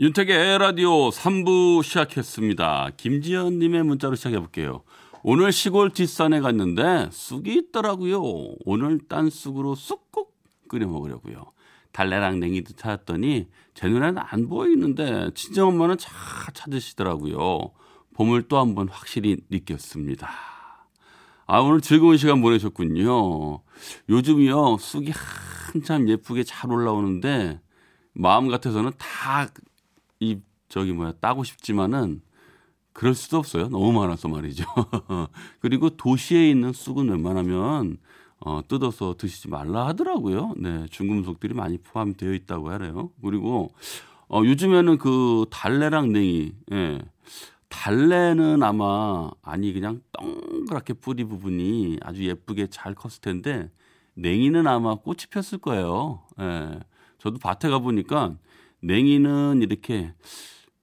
윤택의 라디오 3부 시작했습니다. 김지연님의 문자로 시작해볼게요. 오늘 시골 뒷산에 갔는데 쑥이 있더라고요. 오늘 딴 쑥으로 쑥국 끓여 먹으려고요. 달래랑 냉이도 찾았더니 제 눈에는 안 보이는데 친정엄마는 잘 찾으시더라고요. 봄을 또 한 번 확실히 느꼈습니다. 아, 오늘 즐거운 시간 보내셨군요. 요즘이요, 쑥이 한참 예쁘게 잘 올라오는데, 마음 같아서는 다, 이, 저기 뭐야, 따고 싶지만은, 그럴 수도 없어요. 너무 많아서 말이죠. 그리고 도시에 있는 쑥은 웬만하면, 어, 뜯어서 드시지 말라 하더라고요. 네, 중금속들이 많이 포함되어 있다고 하래요. 그리고, 어, 요즘에는 그 달래랑 냉이, 예. 달래는 아마 아니 그냥 동그랗게 뿌리 부분이 아주 예쁘게 잘 컸을 텐데 냉이는 아마 꽃이 폈을 거예요. 예. 저도 밭에 가 보니까 냉이는 이렇게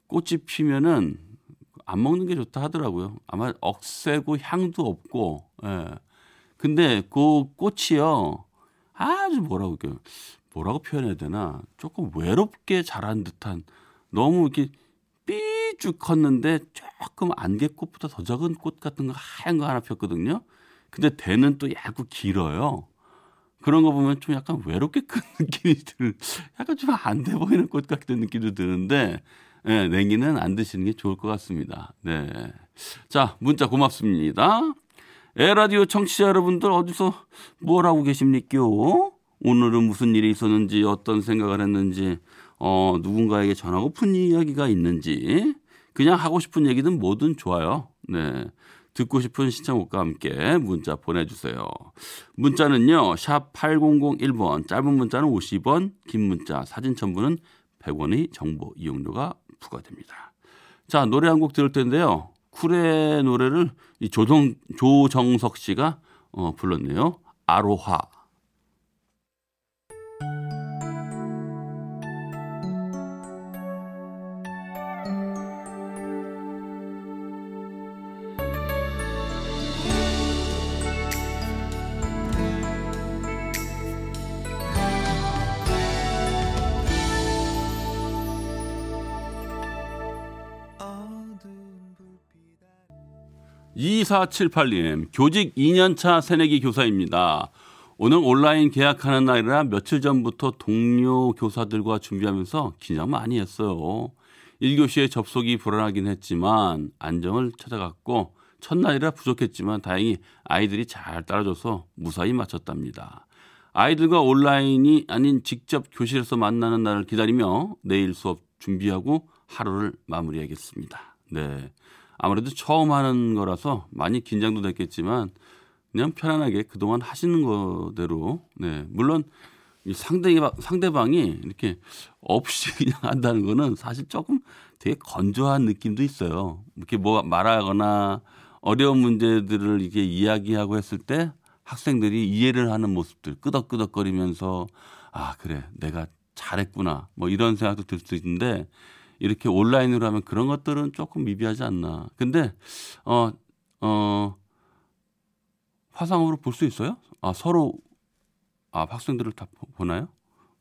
꽃이 피면은 안 먹는 게 좋다 하더라고요. 아마 억세고 향도 없고. 예. 근데 그 꽃이요. 아주 뭐라고 그 뭐라고 표현해야 되나? 조금 외롭게 자란 듯한 너무 이렇게 삐쭉 컸는데 조금 안개꽃보다 더 작은 꽃 같은 거 하얀 거 하나 폈거든요. 근데 대는 또 얇고 길어요. 그런 거 보면 좀 약간 외롭게 큰 느낌이 드는, 약간 좀 안 돼 보이는 꽃 같은 느낌도 드는데, 예, 냉이는 안 드시는 게 좋을 것 같습니다. 네. 자, 문자 고맙습니다. 에라디오 청취자 여러분들 어디서 뭘 하고 계십니까? 오늘은 무슨 일이 있었는지, 어떤 생각을 했는지, 어, 누군가에게 전하고픈 이야기가 있는지, 그냥 하고 싶은 얘기든 뭐든 좋아요. 네. 듣고 싶은 시청곡과 함께 문자 보내주세요. 문자는요, 샵 8001번, 짧은 문자는 50원, 긴 문자, 사진 첨부는 100원의 정보 이용료가 부과됩니다. 자, 노래 한 곡 들을 텐데요. 쿨의 노래를 이 조정, 조정석 씨가 어, 불렀네요. 아로하. (2478님) 교직 2년차 새내기 교사입니다. 오늘 온라인 계약하는 날이라 며칠 전부터 동료 교사들과 준비하면서 긴장 많이 했어요. 1교시에 접속이 불안하긴 했지만 안정을 찾아갔고 첫날이라 부족했지만 다행히 아이들이 잘 따라줘서 무사히 마쳤답니다. 아이들과 온라인이 아닌 직접 교실에서 만나는 날을 기다리며 내일 수업 준비하고 하루를 마무리하겠습니다. 네. 아무래도 처음 하는 거라서 많이 긴장도 됐겠지만 그냥 편안하게 그동안 하시는 거대로 네. 물론 이 상대방, 상대방이 이렇게 없이 그냥 한다는 거는 사실 조금 되게 건조한 느낌도 있어요. 이렇게 뭐 말하거나 어려운 문제들을 이렇게 이야기하고 했을 때 학생들이 이해를 하는 모습들 끄덕끄덕거리면서 아, 그래. 내가 잘했구나. 뭐 이런 생각도 들 수 있는데 이렇게 온라인으로 하면 그런 것들은 조금 미비하지 않나. 근데 어, 어, 화상으로 볼 수 있어요? 아, 서로 아, 학생들을 다 보나요?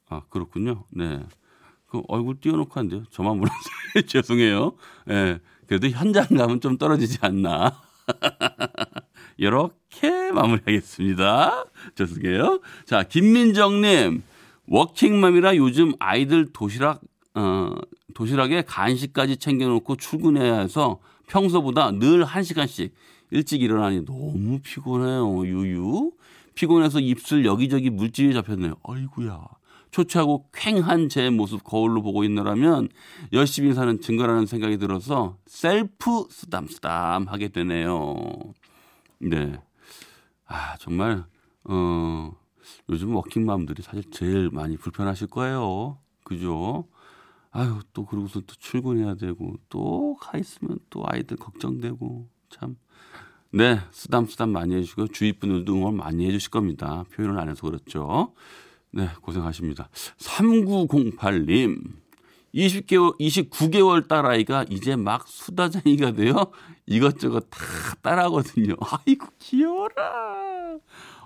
아, 그렇군요. 네. 그 얼굴 띄워놓고 한대요. 저만 몰라서 죄송해요. 예. 네, 그래도 현장감은 좀 떨어지지 않나. 이렇게 마무리하겠습니다. 죄송해요. 자, 김민정님. 워킹맘이라 요즘 아이들 도시락, 어, 도시락에 간식까지 챙겨놓고 출근해야 해서 평소보다 늘 1시간씩 일찍 일어나니 너무 피곤해요. 유유. 피곤해서 입술 여기저기 물집이 잡혔네요. 아이구야. 초췌하고 쾌한 제 모습 거울로 보고 있느라면 열심히 사는 증거라는 생각이 들어서 셀프 쓰담쓰담 하게 되네요. 네. 아, 정말, 어, 요즘 워킹맘들이 사실 제일 많이 불편하실 거예요. 그죠? 아유, 또 그러고서 또 출근해야 되고, 또 가 있으면 또 아이들 걱정되고, 참. 네, 쓰담 쓰담 많이 해주시고 주위 분들도 응원 많이 해주실 겁니다. 표현을 안 해서 그렇죠. 네, 고생하십니다. 3908님. 20개월, 29개월 딸아이가 이제 막 수다쟁이가 되어 이것저것 다 따라하거든요. 아이고, 귀여워라.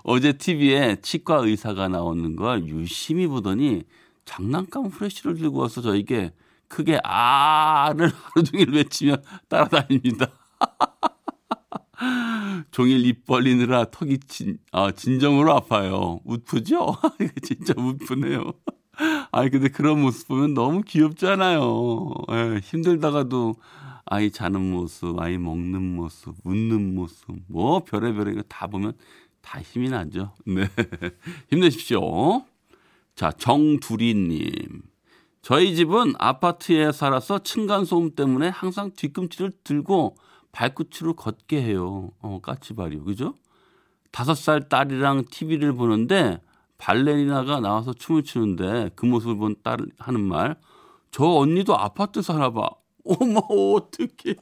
어제 TV에 치과 의사가 나오는 걸 유심히 보더니 장난감 후레쉬를 들고 와서 저에게 크게 아를 하루 종일 외치며 따라다닙니다. 종일 입 벌리느라 턱이 진, 아, 진정으로 아파요. 웃프죠? 진짜 웃프네요. 아니, 근데 그런 모습 보면 너무 귀엽잖아요. 예, 힘들다가도 아이 자는 모습, 아이 먹는 모습, 웃는 모습, 뭐 별의별 이거 다 보면 다 힘이 나죠. 네. 힘내십시오. 자, 정두리님. 저희 집은 아파트에 살아서 층간소음 때문에 항상 뒤꿈치를 들고 발끝으로 걷게 해요. 어, 까치발이요. 그죠? 다섯 살 딸이랑 TV를 보는데 발레리나가 나와서 춤을 추는데 그 모습을 본 딸 하는 말. 저 언니도 아파트 사나 봐. 어머, 어떡해.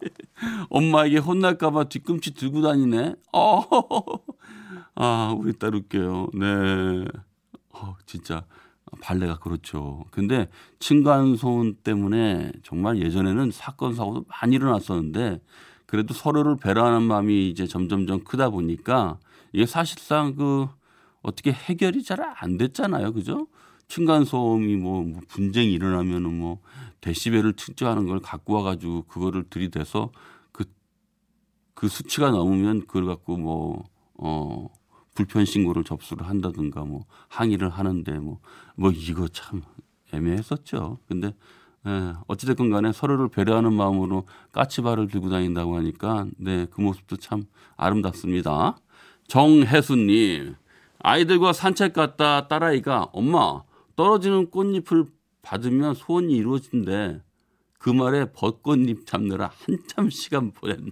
엄마에게 혼날까봐 뒤꿈치 들고 다니네. 어, 아, 우리 딸 웃겨요. 네. 어, 진짜. 발레가 그렇죠. 근데 층간소음 때문에 정말 예전에는 사건 사고도 많이 일어났었는데 그래도 서로를 배려하는 마음이 이제 점점점 크다 보니까 이게 사실상 그 어떻게 해결이 잘 안 됐잖아요. 그죠? 층간소음이 뭐, 뭐 분쟁이 일어나면은 뭐 데시벨을 측정하는 걸 갖고 와가지고 그거를 들이대서 그, 그 수치가 넘으면 그걸 갖고 뭐, 어, 불편 신고를 접수를 한다든가 뭐 항의를 하는데 뭐, 뭐 이거 참 애매했었죠. 근데 예, 어찌됐건 간에 서로를 배려하는 마음으로 까치발을 들고 다닌다고 하니까 네, 그 모습도 참 아름답습니다. 정혜수님, 아이들과 산책 갔다 딸아이가 엄마 떨어지는 꽃잎을 받으면 소원이 이루어진대. 그 말에 벚꽃잎 잡느라 한참 시간 보냈네요.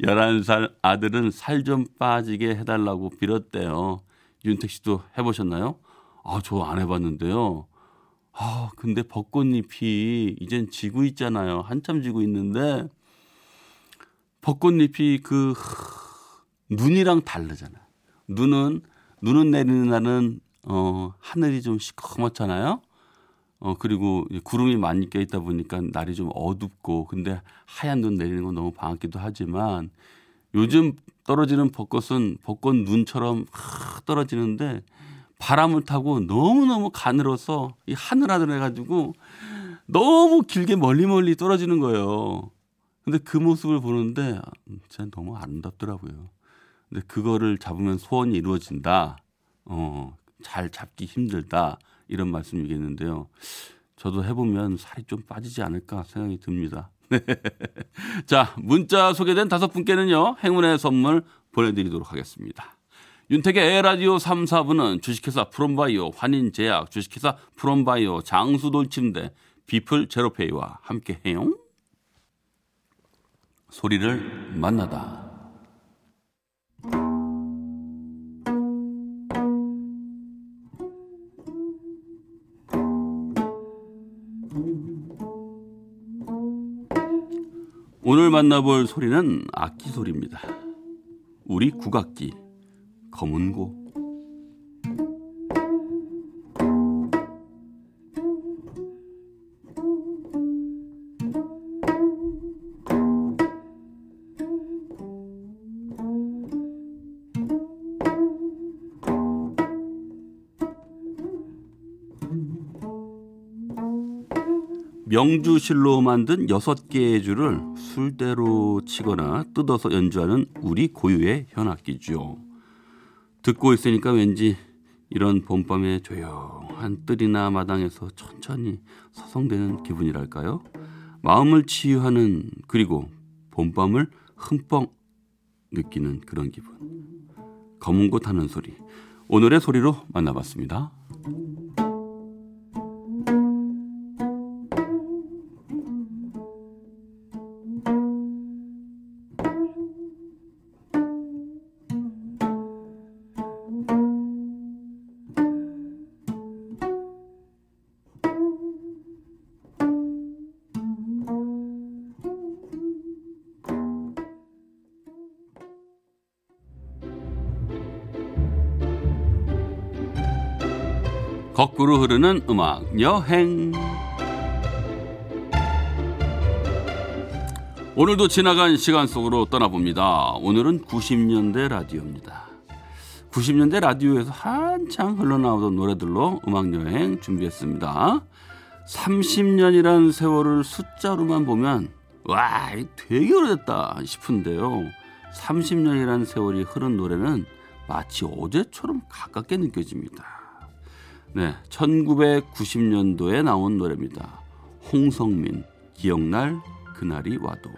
11살 아들은 살 좀 빠지게 해달라고 빌었대요. 윤택 씨도 해보셨나요? 아, 저 안 해봤는데요. 아, 근데 벚꽃잎이 이젠 지고 있잖아요. 한참 지고 있는데, 벚꽃잎이 그, 눈이랑 다르잖아요. 눈은, 눈은 내리는 날은, 어, 하늘이 좀 시커멓잖아요. 어, 그리고 구름이 많이 껴 있다 보니까 날이 좀 어둡고, 근데 하얀 눈 내리는 건 너무 반갑기도 하지만, 요즘 떨어지는 벚꽃은 벚꽃 눈처럼 떨어지는데, 바람을 타고 너무너무 가늘어서 이 하늘하늘 해가지고 너무 길게 멀리 멀리 떨어지는 거예요. 근데 그 모습을 보는데 진짜 너무 아름답더라고요. 근데 그거를 잡으면 소원이 이루어진다. 어, 잘 잡기 힘들다. 이런 말씀이겠는데요. 저도 해보면 살이 좀 빠지지 않을까 생각이 듭니다. 네. 자, 문자 소개된 다섯 분께는요, 행운의 선물 보내드리도록 하겠습니다. 윤택의 에라디오 3, 4부는 주식회사 프롬바이오, 환인제약, 주식회사 프롬바이오, 장수돌침대, 비플 제로페이와 함께해요. 소리를 만나다. 오늘 만나볼 소리는 악기 소리입니다. 우리 국악기. 검은고 명주실로 만든 여섯 개의 줄을 술대로 치거나 뜯어서 연주하는 우리 고유의 현악기죠. 듣고 있으니까 왠지 이런 봄밤의 조용한 뜰이나 마당에서 천천히 서성대는 기분이랄까요? 마음을 치유하는 그리고 봄밤을 흠뻑 느끼는 그런 기분. 검은 곳 하는 소리. 오늘의 소리로 만나봤습니다. 거꾸로 흐르는 음악 여행. 오늘도 지나간 시간 속으로 떠나봅니다. 오늘은 90년대 라디오입니다. 90년대 라디오에서 한창 흘러나오던 노래들로 음악 여행 준비했습니다. 30년이란 세월을 숫자로만 보면 와, 되게 오래됐다 싶은데요. 30년이란 세월이 흐른 노래는 마치 어제처럼 가깝게 느껴집니다. 네, 1990년도에 나온 노래입니다. 홍성민, 기억날 그날이 와도.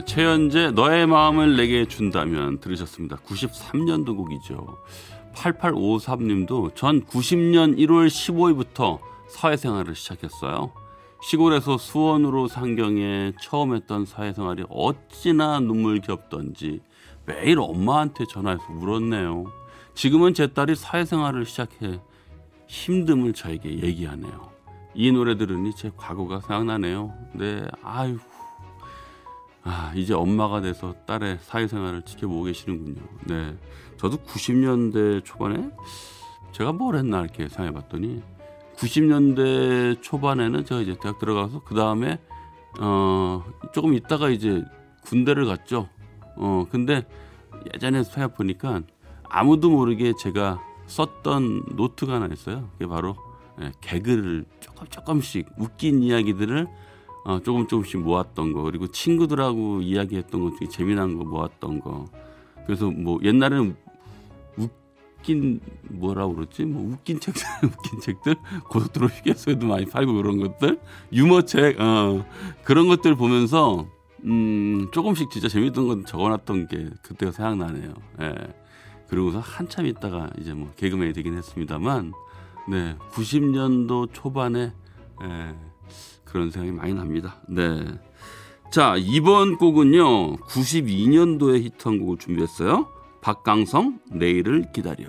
네, 최연재 너의 마음을 내게 준다면 들으셨습니다. 93년도 곡이죠. 8853님도 전 90년 1월 15일부터 사회생활을 시작했어요. 시골에서 수원으로 상경에 처음 했던 사회생활이 어찌나 눈물겹던지 매일 엄마한테 전화해서 울었네요. 지금은 제 딸이 사회생활을 시작해 힘듦을 저에게 얘기하네요. 이 노래 들으니 제 과거가 생각나네요. 네, 아유 아, 이제 엄마가 돼서 딸의 사회생활을 지켜보고 계시는군요. 네. 저도 90년대 초반에 제가 뭘 했나 이렇게 생각해 봤더니 90년대 초반에는 제가 이제 대학 들어가서 그 다음에 어, 조금 있다가 이제 군대를 갔죠. 어, 근데 예전에 생각해 보니까 아무도 모르게 제가 썼던 노트가 하나 있어요. 그게 바로 예, 개그를 조금 조금씩 웃긴 이야기들을 어, 조금 조금씩 모았던 거. 그리고 친구들하고 이야기했던 것 중에 재미난 거 모았던 거. 그래서 뭐 옛날에는 웃긴 뭐라고 그러지? 뭐 웃긴 책들 웃긴 책들? 고속도로 휴게소에도 많이 팔고 그런 것들? 유머책? 어, 그런 것들 보면서 음, 조금씩 진짜 재밌던 건 적어놨던 게 그때가 생각나네요. 예. 그러고서 한참 있다가 이제 뭐 개그맨이 되긴 했습니다만 네 90년도 초반에 예, 그런 생각이 많이 납니다. 네. 자, 이번 곡은요. 92년도에 히트한 곡을 준비했어요. 박강성 내일을 기다려.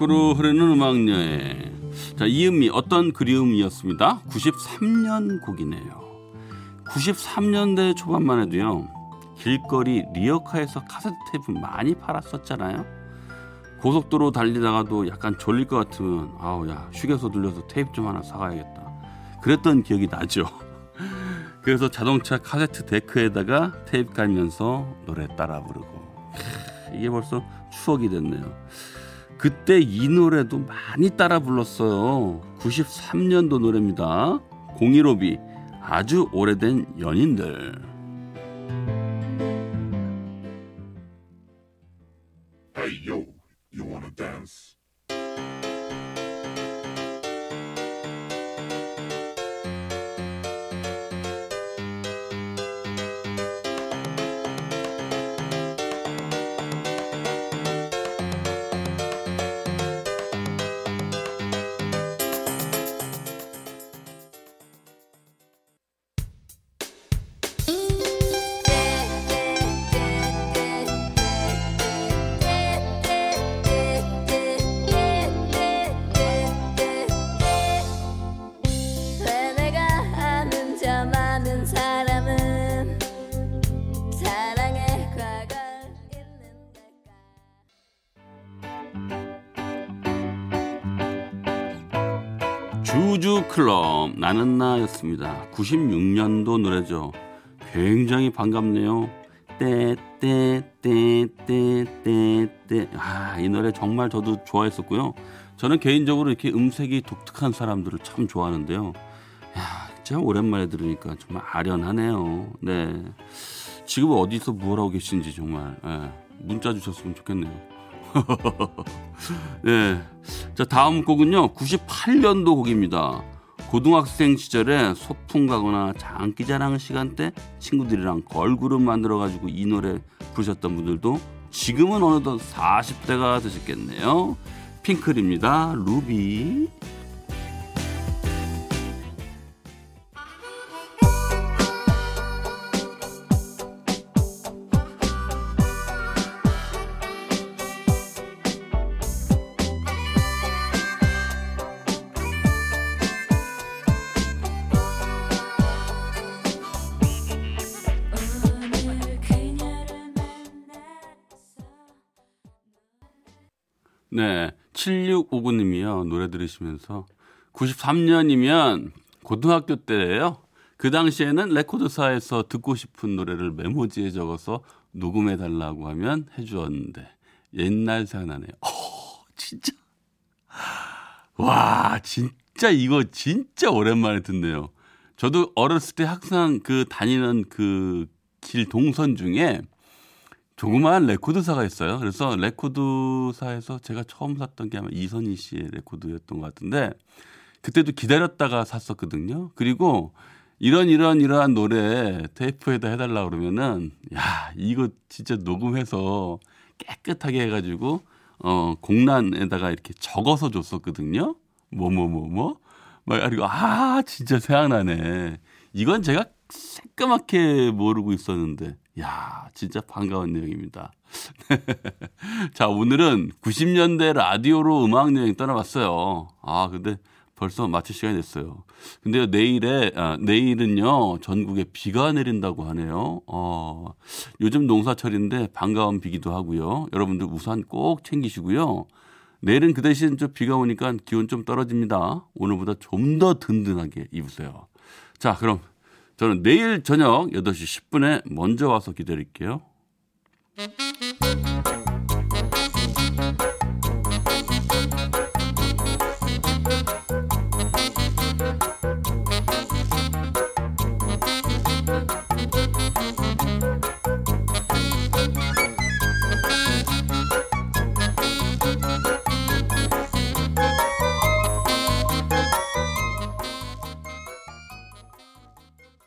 거꾸로 흐르는 음악 여행. 자, 이은미 어떤 그리움이었습니다. 93년 곡이네요. 93년대 초반만 해도요. 길거리 리어카에서 카세트 테이프 많이 팔았었잖아요. 고속도로 달리다가도 약간 졸릴 것 같으면 아우 야 휴게소 들려서 테이프 좀 하나 사가야겠다. 그랬던 기억이 나죠. 그래서 자동차 카세트 데크에다가 테이프 깔면서 노래 따라 부르고 크, 이게 벌써 추억이 됐네요. 그때 이 노래도 많이 따라 불렀어요. 93년도 노래입니다. 015비 아주 오래된 연인들. 클럽 나는 나였습니다. 96년도 노래죠. 굉장히 반갑네요. 떼떼떼떼떼떼 아, 이 노래 정말 저도 좋아했었고요. 저는 개인적으로 이렇게 음색이 독특한 사람들을 참 좋아하는데요. 야, 참 오랜만에 들으니까 정말 아련하네요. 네. 지금 어디서 뭘 하고 계신지 정말 예, 문자 주셨으면 좋겠네요. 네. 자, 다음 곡은요. 98년도 곡입니다. 고등학생 시절에 소풍 가거나 장기 자랑 시간대 친구들이랑 걸그룹 만들어 가지고 이 노래 부르셨던 분들도 지금은 어느덧 40대가 되셨겠네요. 핑클입니다. 루비. 7659님이요. 노래 들으시면서 93년이면 고등학교 때예요. 그 당시에는 레코드사에서 듣고 싶은 노래를 메모지에 적어서 녹음해 달라고 하면 해 주었는데 옛날 생각나네요. 어, 진짜. 와, 진짜 이거 진짜 오랜만에 듣네요. 저도 어렸을 때 항상 그 다니는 그 길 동선 중에 조그마한 레코드사가 있어요. 그래서 레코드사에서 제가 처음 샀던 게 아마 이선희 씨의 레코드였던 것 같은데 그때도 기다렸다가 샀었거든요. 그리고 이런 이런 이러한 노래 테이프에다 해달라 그러면은 야 이거 진짜 녹음해서 깨끗하게 해가지고 어 공란에다가 이렇게 적어서 줬었거든요. 뭐 뭐 뭐 뭐. 막 그리고 아 진짜 생각나네. 이건 제가 새까맣게 모르고 있었는데 야 진짜 반가운 내용입니다. 자 오늘은 90년대 라디오로 음악 여행 떠나봤어요. 아 근데 벌써 마칠 시간이 됐어요. 근데 내일에 아, 내일은요 전국에 비가 내린다고 하네요. 어, 요즘 농사철인데 반가운 비기도 하고요. 여러분들 우산 꼭 챙기시고요. 내일은 그 대신 좀 비가 오니까 기온 좀 떨어집니다. 오늘보다 좀 더 든든하게 입으세요. 자 그럼 저는 내일 저녁 8시 10분에 먼저 와서 기다릴게요.